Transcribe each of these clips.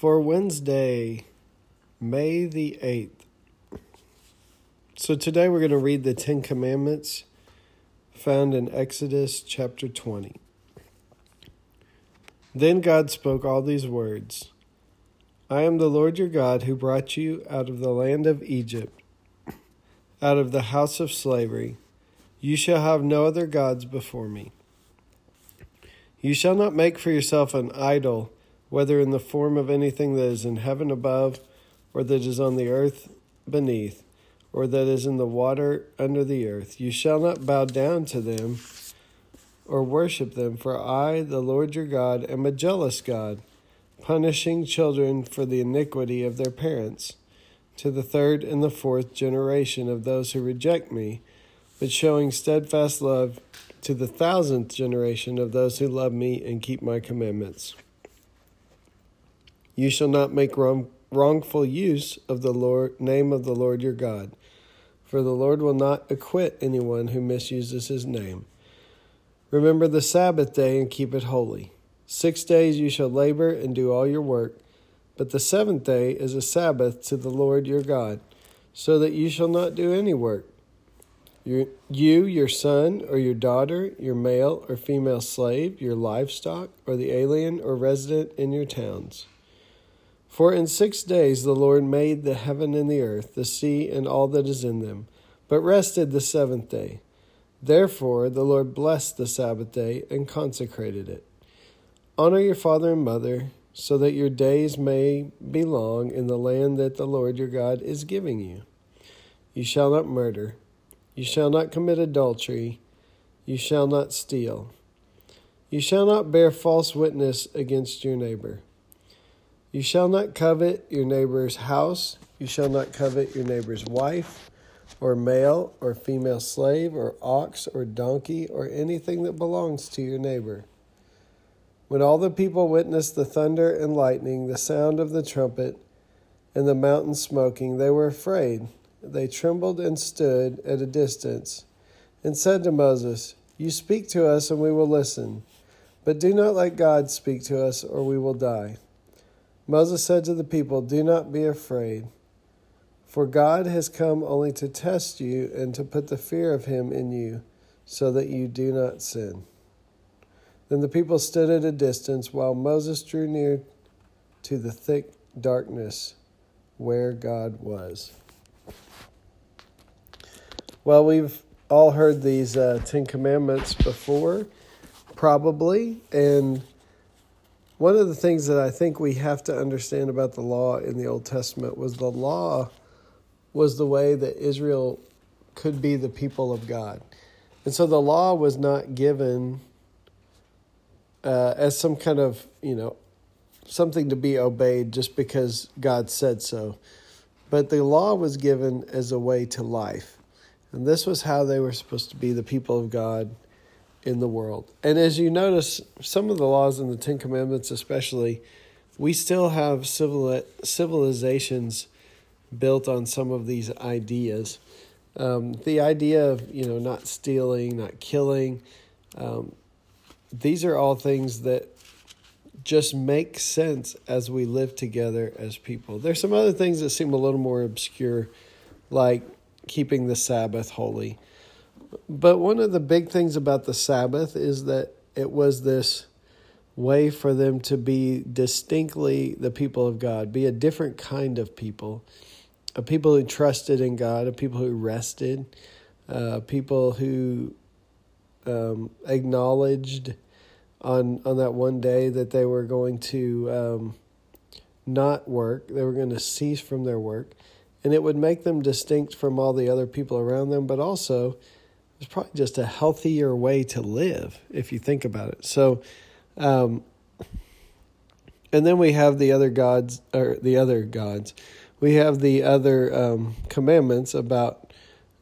for Wednesday, May the 8th. So today we're going to read the Ten Commandments found in Exodus chapter 20. Then God spoke all these words I am the Lord your God who brought you out of the land of Egypt, out of the house of slavery. You shall have no other gods before me. You shall not make for yourself an idol whether in the form of anything that is in heaven above, or that is on the earth beneath, or that is in the water under the earth. You shall not bow down to them or worship them, for I, the Lord your God, am a jealous God, punishing children for the iniquity of their parents, to the third and the fourth generation of those who reject me, but showing steadfast love to the thousandth generation of those who love me and keep my commandments. You shall not make wrong, wrongful use of the Lord, name of the Lord your God, for the Lord will not acquit anyone who misuses his name. Remember the Sabbath day and keep it holy. Six days you shall labor and do all your work, but the seventh day is a Sabbath to the Lord your God, so that you shall not do any work. You, your son or your daughter, your male or female slave, your livestock, or the alien or resident in your towns for in six days the Lord made the heaven and the earth, the sea, and all that is in them, but rested the seventh day. Therefore the Lord blessed the Sabbath day and consecrated it. Honor your father and mother, so that your days may be long in the land that the Lord your God is giving you. You shall not murder. You shall not commit adultery. You shall not steal. You shall not bear false witness against your neighbor. You shall not covet your neighbor's house. You shall not covet your neighbor's wife, or male or female slave, or ox or donkey, or anything that belongs to your neighbor. When all the people witnessed the thunder and lightning, the sound of the trumpet, and the mountain smoking, they were afraid. They trembled and stood at a distance, and said to Moses, You speak to us, and we will listen. But do not let God speak to us, or we will die. Moses said to the people, Do not be afraid, for God has come only to test you and to put the fear of him in you, so that you do not sin. Then the people stood at a distance while Moses drew near to the thick darkness where God was. Well, we've all heard these uh, Ten Commandments before, probably, and one of the things that I think we have to understand about the law in the Old Testament was the law was the way that Israel could be the people of God. And so the law was not given uh, as some kind of, you know, something to be obeyed just because God said so. But the law was given as a way to life. And this was how they were supposed to be the people of God in the world. And as you notice, some of the laws in the Ten Commandments, especially, we still have civil civilizations built on some of these ideas. Um, the idea of you know not stealing, not killing, um, these are all things that just make sense as we live together as people. There's some other things that seem a little more obscure, like keeping the Sabbath holy. But one of the big things about the Sabbath is that it was this way for them to be distinctly the people of God, be a different kind of people, a people who trusted in God, a people who rested, uh, people who um, acknowledged on on that one day that they were going to um, not work, they were going to cease from their work, and it would make them distinct from all the other people around them, but also it's probably just a healthier way to live if you think about it. So, um, and then we have the other gods, or the other gods. We have the other um, commandments about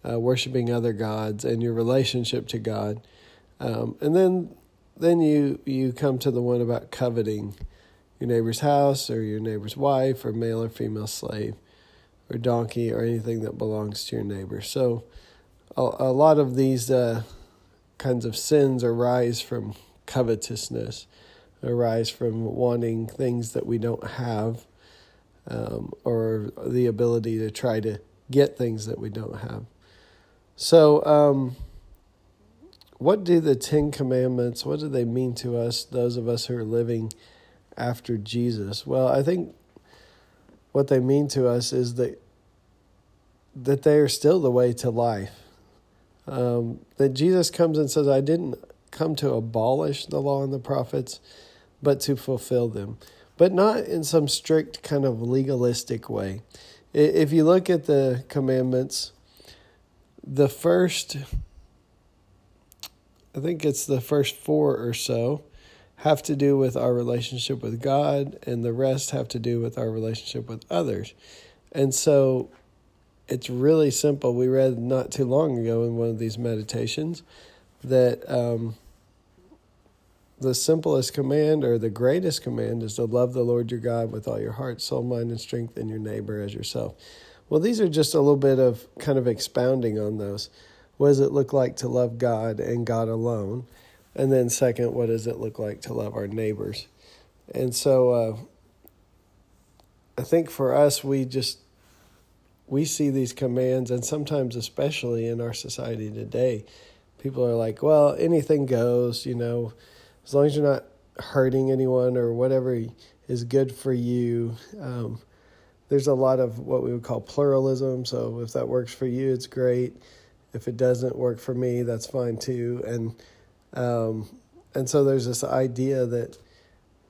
uh, worshiping other gods and your relationship to God. Um, and then then you you come to the one about coveting your neighbor's house or your neighbor's wife or male or female slave or donkey or anything that belongs to your neighbor. So a, a lot of these uh, kinds of sins arise from covetousness, arise from wanting things that we don't have, um, or the ability to try to get things that we don't have. So, um, what do the Ten Commandments, what do they mean to us, those of us who are living after Jesus? Well, I think what they mean to us is that that they are still the way to life. Um, that Jesus comes and says, I didn't come to abolish the law and the prophets, but to fulfill them. But not in some strict kind of legalistic way. If you look at the commandments, the first, I think it's the first four or so, have to do with our relationship with God, and the rest have to do with our relationship with others. And so it's really simple. We read not too long ago in one of these meditations that um, the simplest command or the greatest command is to love the Lord your God with all your heart, soul, mind, and strength, and your neighbor as yourself. Well, these are just a little bit of kind of expounding on those. What does it look like to love God and God alone? And then, second, what does it look like to love our neighbors? And so, uh, I think for us, we just we see these commands, and sometimes, especially in our society today, people are like, well, anything goes, you know, as long as you're not hurting anyone or whatever is good for you. Um, there's a lot of what we would call pluralism. So if that works for you, it's great. If it doesn't work for me, that's fine too. And um, and so there's this idea that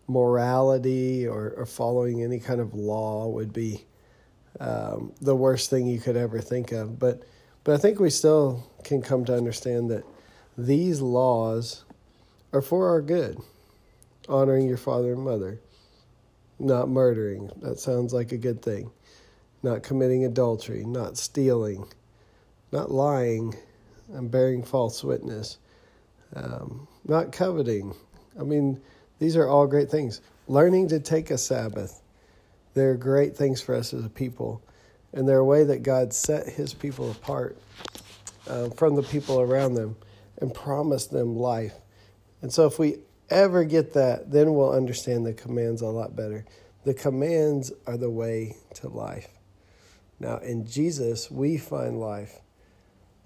morality or, or following any kind of law would be um, the worst thing you could ever think of. But but I think we still can come to understand that these laws are for our good. Honoring your father and mother, not murdering. That sounds like a good thing. Not committing adultery, not stealing, not lying and bearing false witness, um, not coveting. I mean, these are all great things. Learning to take a Sabbath they're great things for us as a people, and they're a way that God set His people apart uh, from the people around them and promised them life. And so, if we ever get that, then we'll understand the commands a lot better. The commands are the way to life. Now, in Jesus, we find life.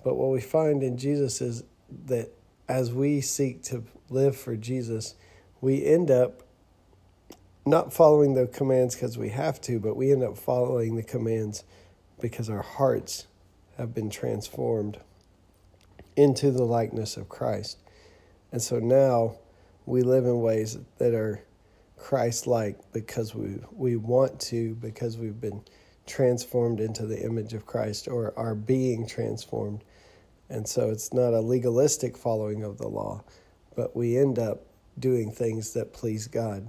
But what we find in Jesus is that as we seek to live for Jesus, we end up not following the commands because we have to, but we end up following the commands because our hearts have been transformed into the likeness of Christ. And so now we live in ways that are Christ like because we, we want to, because we've been transformed into the image of Christ or are being transformed. And so it's not a legalistic following of the law, but we end up doing things that please God